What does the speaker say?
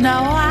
Now I